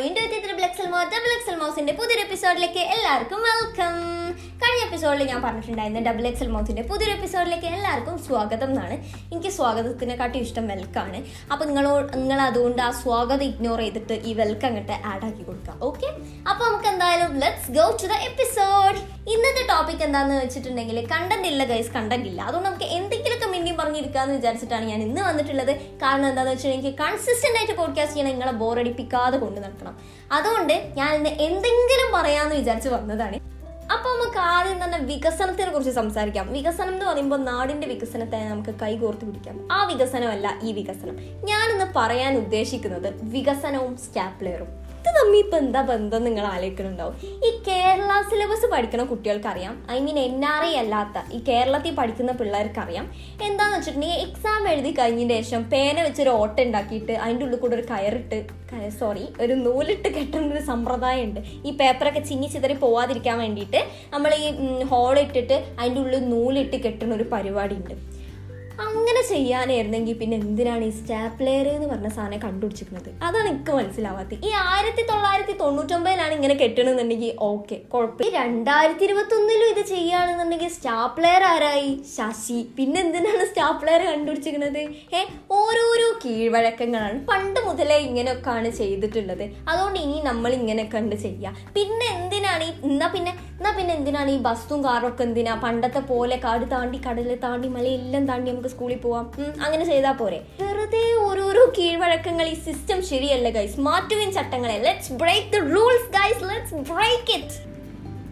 വീണ്ടും എത്തി double XL മോ ഡബിൾ എക്സൽ മൗസിന്റെ പുതിയൊരു എപ്പിസോഡിലേക്ക് എല്ലാവർക്കും വെൽക്കം കഴിഞ്ഞ എപ്പിസോഡിൽ ഞാൻ പറഞ്ഞിട്ടുണ്ടായിരുന്ന ഡബിൾ എക്സൽ മൗസിന്റെ പുതിയൊരു എപ്പിസോഡിലേക്ക് എല്ലാവർക്കും സ്വാഗതം എന്നാണ്. എനിക്ക് സ്വാഗതത്തിനെക്കാട്ടി ഇഷ്ടം വെൽക്കാണ് അപ്പൊ നിങ്ങളോ നിങ്ങൾ അതുകൊണ്ട് ആ സ്വാഗതം ഇഗ്നോർ ചെയ്തിട്ട് ഈ വെൽക്കം അങ്ങോട്ട് ആഡ് ആക്കി കൊടുക്കാം. ഓക്കെ അപ്പൊ നമുക്ക് എന്തായാലും let's go to the episode ഇന്നത്തെ ടോപ്പിക് എന്താണെന്ന് വെച്ചിട്ടുണ്ടെങ്കിൽ കണ്ടന്റ് ഇല്ല ഗൈസ് കണ്ടന്റ് ഇല്ല. അതുകൊണ്ട് നമുക്ക് എന്തെങ്കിലുമൊക്കെ പറഞ്ഞിരിക്കാന്ന് വിചാരിച്ചിട്ടാണ് ഞാൻ ഇന്ന് വന്നിട്ടുള്ളത്. കാരണം എന്താണെന്ന് വെച്ചാൽ എനിക്ക് കൺസിസ്റ്റന്റ് ആയിട്ട് പോഡ്കാസ്റ്റ് ചെയ്യണം നിങ്ങളെ ബോറടിപ്പിക്കാതെ കൊണ്ട് നടക്കണം. അതുകൊണ്ട് ഞാൻ ഇന്ന് എന്തെങ്കിലും പറയാമെന്ന് വിചാരിച്ച് വന്നതാണ്. അപ്പോൾ നമുക്ക് ആദ്യം തന്നെ വികസനത്തിനെ കുറിച്ച് സംസാരിക്കാം. വികസനം എന്ന് പറയുമ്പോൾ നാടിന്റെ വികസനത്തെ നമുക്ക് കൈകോർത്ത് പിടിക്കാം. ആ വികസനമല്ല ഈ വികസനം. ഞാനിന്ന് പറയാൻ ഉദ്ദേശിക്കുന്നത് വികസനവും സ്റ്റാപ്ലെയറും ഇത് തമ്മിൽ ഇപ്പൊ എന്താ ബന്ധം നിങ്ങൾ ആലോചിക്കുന്നുണ്ടാവും? ഈ കേരള സിലബസ് പഠിക്കുന്ന കുട്ടികൾക്കറിയാം I mean N R I അല്ലാത്ത ഈ കേരളത്തിൽ പഠിക്കുന്ന പിള്ളേർക്കറിയാം. എന്താന്ന് വെച്ചിട്ടുണ്ടെങ്കിൽ എക്സാം എഴുതി കഴിഞ്ഞതിന് ശേഷം പേന വെച്ചൊരു ഓട്ട ഉണ്ടാക്കിയിട്ട് അതിന്റെ ഉള്ളിൽ കൂടെ ഒരു കയറിട്ട് സോറി ഒരു നൂലിട്ട് കെട്ടുന്ന ഒരു സമ്പ്രദായം ഉണ്ട് ഈ പേപ്പറൊക്കെ ചിന്നി ചിതറി പോവാതിരിക്കാൻ വേണ്ടിയിട്ട് നമ്മൾ ഈ ഹോളിട്ടിട്ട് അതിന്റെ ഉള്ളിൽ നൂലിട്ട് കെട്ടുന്ന ഒരു പരിപാടി ഉണ്ട് അങ്ങനെ ചെയ്യാനായിരുന്നെങ്കിൽ പിന്നെ എന്തിനാണ് ഈ സ്റ്റാപ്ലെയർ എന്ന് പറഞ്ഞ സാധനം കണ്ടുപിടിച്ചിരിക്കുന്നത് അതാണ് എനിക്ക് മനസ്സിലാവാത്തത്. ഈ ആയിരത്തി തൊള്ളായിരത്തി തൊണ്ണൂറ്റൊമ്പതിലാണ് ഇങ്ങനെ കെട്ടണമെന്നുണ്ടെങ്കിൽ ഓക്കെ കുഴപ്പം ഈ രണ്ടായിരത്തി ഇരുപത്തി ഒന്നിലും ഇത് ചെയ്യുകയാണെന്നുണ്ടെങ്കിൽ സ്റ്റാപ്ലെയർ ആരായി? ശശി. പിന്നെ എന്തിനാണ് സ്റ്റാപ്ലെയർ കണ്ടുപിടിച്ചിരിക്കുന്നത് ഏ ഓരോരോ കീഴ്വഴക്കങ്ങളാണ്. പണ്ട് മുതലേ ഇങ്ങനെയൊക്കെയാണ് ചെയ്തിട്ടുള്ളത്. അതുകൊണ്ട് ഇനി നമ്മൾ ഇങ്ങനെ കണ്ട് ചെയ്യുക പിന്നെ എന്തിനാണ് ഈ എന്നാ പിന്നെ എന്നാ പിന്നെ എന്തിനാണ് ഈ ബസ്സും കാറും ഒക്കെ എന്തിനാ? പണ്ടത്തെ പോലെ കാട് താണ്ടി കടൽ താണ്ടി മലയെല്ലാം താണ്ടി നമുക്ക് സ്കൂളിൽ പോവാം. അങ്ങനെ ചെയ്താൽ പോരെ. വെറുതെ ഓരോരോ കീഴ്വഴക്കങ്ങൾ ഈ സിസ്റ്റം ശരിയല്ല ഗൈസ് മാറ്റുവിൻ ചട്ടങ്ങളെ. Let's break the rules guys let's break it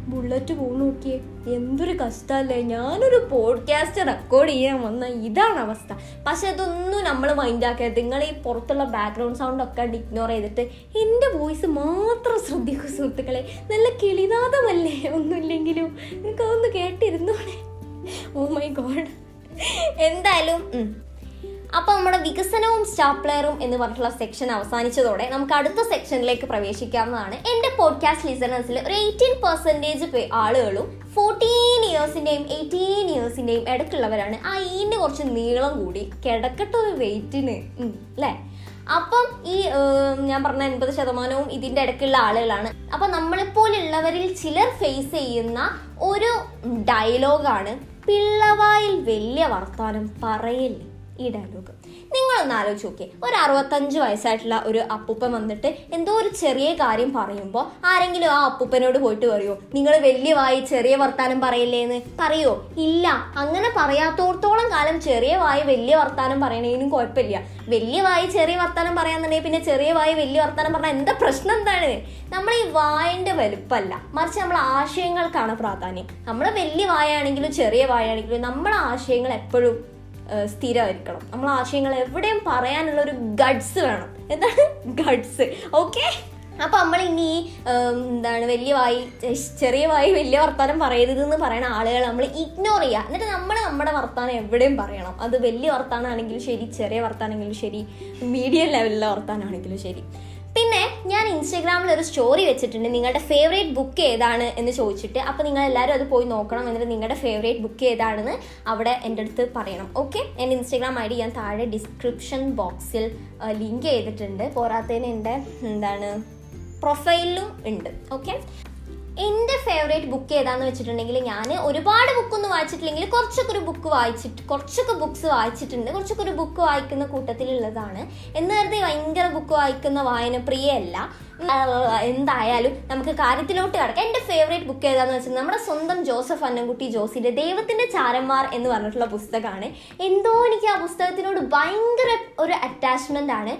bullet പോ നോക്കിയേ. എന്തൊരു കഷ്ടമല്ലേ ഞാനൊരു പോഡ്കാസ്റ്റ് റെക്കോർഡ് ചെയ്യാൻ വന്ന ഇതാണ് അവസ്ഥ. പക്ഷെ അതൊന്നും നമ്മൾ മൈൻഡാക്കരുത് നിങ്ങൾ ഈ പുറത്തുള്ള ബാക്ക്ഗ്രൗണ്ട് സൗണ്ട് ഒക്കെ ഇഗ്നോർ ചെയ്തിട്ട് എന്റെ വോയിസ് മാത്രം ശ്രദ്ധിക്കൂ സുഹൃത്തുക്കളെ. നല്ല കിളിനാഥമല്ലേ ഒന്നുമില്ലെങ്കിലും. നിങ്ങൾക്ക് അതൊന്ന് കേട്ടിരുന്നോളെ ഓ മൈ ഗോഡ് എന്തായാലും അപ്പോൾ അപ്പൊ നമ്മുടെ വികസനവും സ്റ്റാപ്ലെയറും എന്ന് പറഞ്ഞിട്ടുള്ള സെക്ഷൻ അവസാനിച്ചതോടെ നമുക്ക് അടുത്ത സെക്ഷനിലേക്ക് പ്രവേശിക്കാവുന്നതാണ്. എന്റെ പോഡ്കാസ്റ്റ് ലിസണേഴ്സിൽ ഒരു എയ്റ്റീൻ പെർസെന്റേജ് ആളുകളും ഫോർട്ടീൻ ഇയേഴ്സിന്റെയും എയ്റ്റീൻ ഇയേഴ്സിന്റെയും ഇടയ്ക്കുള്ളവരാണ്. ആ ഈന്റെ കുറച്ച് നീളം കൂടി കിടക്കട്ടെ ഒരു വെയിറ്റിന് അല്ലേ അപ്പം ഈ ഞാൻ പറഞ്ഞ എൺപത് ശതമാനവും ഇതിന്റെ ഇടയ്ക്കുള്ള ആളുകളാണ്. അപ്പൊ നമ്മളെപ്പോലുള്ളവരിൽ ചിലർ ഫേസ് ചെയ്യുന്ന ഒരു ഡയലോഗാണ് പിള്ളവായിൽ വലിയ വർത്താനം പറയല്ലേ? ഈ ഡയലോഗ് നിങ്ങളൊന്ന് ആലോചിച്ച് നോക്കി ഒരു അറുപത്തഞ്ച് വയസ്സായിട്ടുള്ള ഒരു അപ്പൂപ്പൻ വന്നിട്ട് എന്തോ ഒരു ചെറിയ കാര്യം പറയുമ്പോൾ ആരെങ്കിലും ആ അപ്പൂപ്പനോട് പോയിട്ട് പറയുമോ നിങ്ങൾ വലിയ വായി ചെറിയ വർത്താനം പറയില്ലേ എന്ന് പറയോ ഇല്ല അങ്ങനെ പറയാത്തോടത്തോളം കാലം ചെറിയ വായി വലിയ വർത്താനം പറയണേനും കുഴപ്പമില്ല. വലിയ വായി ചെറിയ വർത്താനം പറയാന്നുണ്ടെങ്കിൽ പിന്നെ ചെറിയ വായി വലിയ വർത്താനം പറഞ്ഞാൽ എന്താ പ്രശ്നം എന്താണ്? നമ്മൾ ഈ വായന്റെ വലുപ്പമല്ല മറിച്ച് നമ്മൾ ആശയങ്ങൾക്കാണ് പ്രാധാന്യം. നമ്മൾ വലിയ വായാണെങ്കിലും ചെറിയ വായാണെങ്കിലും നമ്മളെ ആശയങ്ങൾ എപ്പോഴും സ്ഥിരമായിരിക്കണം. നമ്മൾ ആശയങ്ങൾ എവിടെയും പറയാനുള്ള ഒരു ഗഡ്സ് വേണം. എന്താണ്? ഗഡ്സ് ഓക്കെ അപ്പൊ നമ്മൾ ഇനി എന്താണ് വലിയ വായി ചെറിയ വായി വലിയ വർത്താനം പറയരുത് എന്ന് പറയുന്ന ആളുകൾ നമ്മൾ ഇഗ്നോർ ചെയ്യുക. എന്നിട്ട് നമ്മൾ നമ്മുടെ വർത്താനം എവിടെയും പറയണം. അത് വലിയ വർത്താനാണെങ്കിലും ശരി ചെറിയ വർത്താനാണെങ്കിലും ശരി മീഡിയം ലെവലിലെ വർത്താനാണെങ്കിലും ശരി. പിന്നെ ഞാൻ ഇൻസ്റ്റാഗ്രാമിൽ ഒരു സ്റ്റോറി വെച്ചിട്ടുണ്ട്. നിങ്ങളുടെ ഫേവറേറ്റ് ബുക്ക് ഏതാണ് എന്ന് ചോദിച്ചിട്ട്. അപ്പോൾ നിങ്ങൾ എല്ലാവരും അത് പോയി നോക്കണം എന്നിട്ട് നിങ്ങളുടെ ഫേവറേറ്റ് ബുക്ക് ഏതാണെന്ന് അവിടെ എന്റെ അടുത്ത് പറയണം. ഓക്കെ എന്റെ ഇൻസ്റ്റാഗ്രാം ഐ ഡി ഞാൻ താഴെ ഡിസ്ക്രിപ്ഷൻ ബോക്സിൽ ലിങ്ക് ചെയ്തിട്ടുണ്ട്. പോരാത്തതിന് എന്റെ എന്താണ് പ്രൊഫൈലും ഉണ്ട്. ഓക്കെ എന്റെ ഫേവറേറ്റ് ബുക്ക് ഏതാന്ന് വെച്ചിട്ടുണ്ടെങ്കിൽ ഞാൻ ഒരുപാട് ബുക്കൊന്നും വായിച്ചിട്ടില്ലെങ്കിൽ കുറച്ചൊക്കെ ഒരു ബുക്ക് വായിച്ചിട്ട് കുറച്ചൊക്കെ ബുക്ക്സ് വായിച്ചിട്ടുണ്ട്. കുറച്ചൊക്കെ ഒരു ബുക്ക് വായിക്കുന്ന കൂട്ടത്തിലുള്ളതാണ്. എന്ന് കരുതി ഭയങ്കര ബുക്ക് വായിക്കുന്ന വായന പ്രിയല്ല എന്തായാലും നമുക്ക് കാര്യത്തിലോട്ട് കിടക്കാം. എന്റെ ഫേവറേറ്റ് ബുക്ക് ഏതാന്ന് വെച്ചാൽ നമ്മുടെ സ്വന്തം ജോസഫ് അന്നൻകുട്ടി ജോസിന്റെ ദൈവത്തിന്റെ ചാരന്മാർ എന്ന് പറഞ്ഞിട്ടുള്ള പുസ്തകമാണ്. എന്തോ എനിക്ക് ആ പുസ്തകത്തിനോട് ഭയങ്കര ഒരു അറ്റാച്ച്മെന്റ് ആണ്.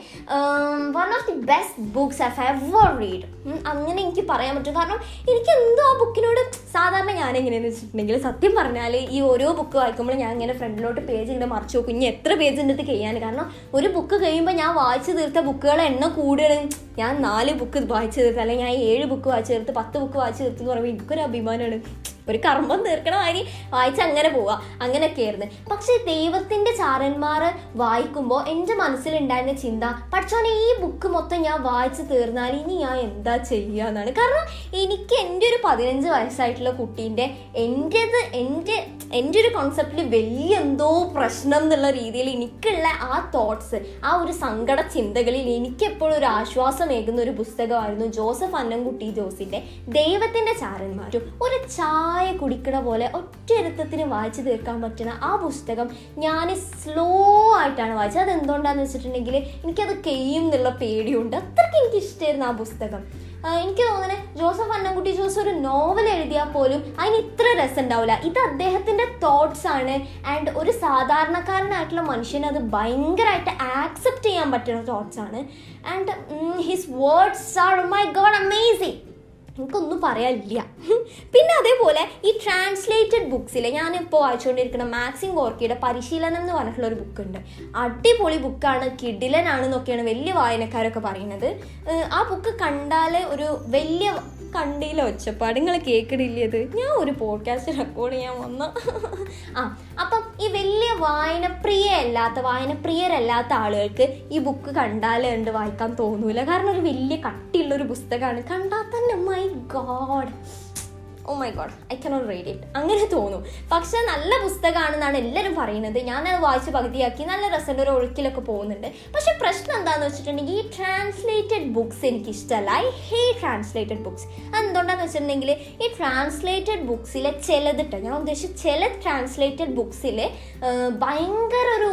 One of the best books I ever read അങ്ങനെ എനിക്ക് പറയാൻ പറ്റും. കാരണം എനിക്ക് എന്തോ ആ ബുക്കിനോട് സാധാരണ ഞാൻ എങ്ങനെയെന്ന് വെച്ചിട്ടുണ്ടെങ്കിൽ സത്യം പറഞ്ഞാൽ ഈ ഓരോ ബുക്ക് വായിക്കുമ്പോൾ ഞാൻ ഇങ്ങനെ ഫ്രണ്ടിലോട്ട് പേജ് ഇങ്ങനെ മറിച്ച് നോക്കും. ഇനി എത്ര പേജ് അടുത്ത് കഴിയാൻ കാരണം ഒരു ബുക്ക് കഴിയുമ്പോൾ ഞാൻ വായിച്ചു തീർത്ത ബുക്കുകളെ എണ്ണം കൂടുകയാണ് ഞാൻ നാല് ബുക്ക് വായിച്ചു തീർത്ത് അല്ലെങ്കിൽ ഞാൻ ഏഴ് ബുക്ക് വായിച്ചു തീർത്ത് പത്ത് ബുക്ക് വായിച്ചു തീർത്ത് എന്ന് പറയുമ്പോൾ എനിക്കൊരു അഭിമാനമാണ്. ഒരു കർമ്മം തീർക്കണ മാതിരി വായിച്ച് അങ്ങനെ പോവാ. അങ്ങനെയൊക്കെ ആയിരുന്നു പക്ഷെ ദൈവത്തിന്റെ ചാരന്മാർ വായിക്കുമ്പോൾ എന്റെ മനസ്സിലുണ്ടായിരുന്ന ചിന്ത പക്ഷോനെ ഈ ബുക്ക് മൊത്തം ഞാൻ വായിച്ച് തീർന്നാൽ ഇനി ഞാൻ എന്താ ചെയ്യുക എന്നാണ്. കാരണം എനിക്ക് എന്റെ ഒരു പതിനഞ്ച് വയസ്സായിട്ടുള്ള കുട്ടീന്റെ എന്റെത് എന്റെ എന്റെ ഒരു കോൺസെപ്റ്റിൽ വലിയ എന്തോ പ്രശ്നം എന്നുള്ള രീതിയിൽ എനിക്കുള്ള ആ തോട്ട്സ് ആ ഒരു സങ്കട ചിന്തകളിൽ എനിക്കെപ്പോഴും ഒരു ആശ്വാസമേകുന്ന ഒരു പുസ്തകമായിരുന്നു ജോസഫ് അന്നംകുട്ടി ജോസിന്റെ ദൈവത്തിന്റെ ചാരന്മാരും. ഒരു ചായ കുടിക്കണ പോലെ ഒറ്റയിരുത്തത്തിന് വായിച്ചു തീർക്കാൻ പറ്റുന്ന ആ പുസ്തകം ഞാൻ സ്ലോ ആയിട്ടാണ് വായിച്ചത്. അത് എന്തുകൊണ്ടാന്ന് വെച്ചിട്ടുണ്ടെങ്കിൽ എനിക്കത് കെയ്യും എന്നുള്ള പേടിയുണ്ട്. അത്രയ്ക്ക് എനിക്ക് ഇഷ്ടമായിരുന്നു ആ പുസ്തകം. എനിക്ക് തോന്നുന്നത് ജോസഫ് അന്നംകുട്ടി ജോസ് ഒരു നോവൽ എഴുതിയാൽ പോലും അതിന് ഇത്ര രസം ഉണ്ടാവില്ല ഇത് അദ്ദേഹത്തിന്റെ തോട്ട്സ് ആണ്. ആൻഡ് ഒരു സാധാരണക്കാരനായിട്ടുള്ള മനുഷ്യന് അത് ഭയങ്കരമായിട്ട് ആക്സെപ്റ്റ് ചെയ്യാൻ പറ്റുന്ന തോട്ട്സ് ആണ്. And his words are my God amazing എനിക്കൊന്നും പറയാനില്ല. പിന്നെ അതേപോലെ ഈ ട്രാൻസ്ലേറ്റഡ് ബുക്സിൽ ഞാനിപ്പോൾ വായിച്ചുകൊണ്ടിരിക്കുന്ന മാക്സിം ഗോർക്കിയുടെ പരിശീലനം എന്ന് പറഞ്ഞിട്ടുള്ള ഒരു ബുക്കുണ്ട്. അടിപൊളി ബുക്കാണ് കിഡിലനാണെന്നൊക്കെയാണ് വലിയ വായനക്കാരൊക്കെ പറയുന്നത്. ആ ബുക്ക് കണ്ടാൽ ഒരു വലിയ കണ്ടില്ല ഒച്ചപ്പാട്. നിങ്ങൾ കേൾക്കണില്ലേ ഇത്? ഞാൻ ഒരു പോഡ്കാസ്റ്റ് റെക്കോർഡ് ചെയ്യാൻ വന്ന. ആ അപ്പം ഈ വലിയ വായനപ്രിയ അല്ലാത്ത വായനപ്രിയരല്ലാത്ത ആളുകൾക്ക് ഈ ബുക്ക് കണ്ടാൽ ഉണ്ട് വായിക്കാൻ തോന്നൂല. കാരണം ഒരു വലിയ കട്ടിയുള്ള ഒരു പുസ്തകമാണ്. കണ്ടാൽ തന്നെ my God oh my God I cannot read it അങ്ങനെ തോന്നും. പക്ഷെ നല്ല പുസ്തകമാണെന്നാണ് എല്ലാവരും പറയുന്നത്. ഞാനത് വായിച്ച് പകുതിയാക്കി. നല്ല രസമുണ്ട്. ഒരു ഒഴുക്കിലൊക്കെ പോകുന്നുണ്ട്. പക്ഷെ പ്രശ്നം എന്താണെന്ന് വെച്ചിട്ടുണ്ടെങ്കിൽ ഈ ട്രാൻസ്ലേറ്റഡ് ബുക്സ് എനിക്ക് ഇഷ്ടമല്ല ഐ ഹേ ട്രാൻസ്ലേറ്റഡ് ബുക്സ് അതെന്തുകൊണ്ടാന്ന് വെച്ചിട്ടുണ്ടെങ്കിൽ ഈ ട്രാൻസ്ലേറ്റഡ് ബുക്സിലെ ചിലതിട്ട് ഞാൻ ഉദ്ദേശിച്ച ചില ട്രാൻസ്ലേറ്റഡ് ബുക്സിൽ ഭയങ്കര ഒരു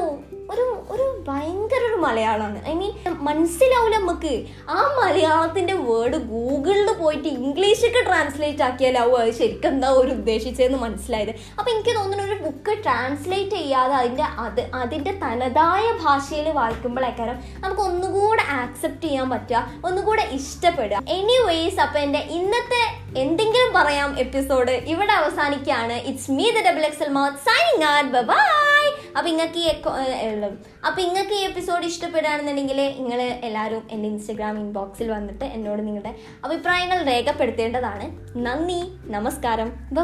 ഒരു ഒരു ഭയങ്കര ഒരു മലയാളമാണ്. ഐ മീൻ മനസ്സിലാവില്ല നമുക്ക് ആ മലയാളത്തിന്റെ വേർഡ് ഗൂഗിളിൽ പോയിട്ട് ഇംഗ്ലീഷൊക്കെ ട്രാൻസ്ലേറ്റ് ആക്കിയാലാവും അത് ശരിക്കും എന്താ ഒരു ഉദ്ദേശിച്ചതെന്ന് മനസ്സിലായത്. അപ്പം എനിക്ക് തോന്നുന്നു ഒരു ബുക്ക് ട്രാൻസ്ലേറ്റ് ചെയ്യാതെ അതിന്റെ അത് അതിന്റെ തനതായ ഭാഷയിൽ വായിക്കുമ്പോഴേക്കാരം നമുക്ക് ഒന്നുകൂടെ ആക്സെപ്റ്റ് ചെയ്യാൻ പറ്റുക ഒന്നുകൂടെ ഇഷ്ടപ്പെടുക. എനിവേസ് അപ്പം എന്റെ ഇന്നത്തെ എന്തെങ്കിലും പറയാം എപ്പിസോഡ് ഇവിടെ അവസാനിക്കുകയാണ്. It's me the double XL mouth signing out bye അപ്പൊ ഇങ്ങക്ക് ഈ അപ്പൊ ഇങ്ങക്ക് ഈ എപ്പിസോഡ് ഇഷ്ടപ്പെടുകയാണെന്നുണ്ടെങ്കിൽ നിങ്ങൾ എല്ലാവരും എന്റെ ഇൻസ്റ്റഗ്രാം ഇൻബോക്സിൽ വന്നിട്ട് എന്നോട് നിങ്ങളുടെ അഭിപ്രായങ്ങൾ രേഖപ്പെടുത്തേണ്ടതാണ്. നന്ദി നമസ്കാരം. ബൈ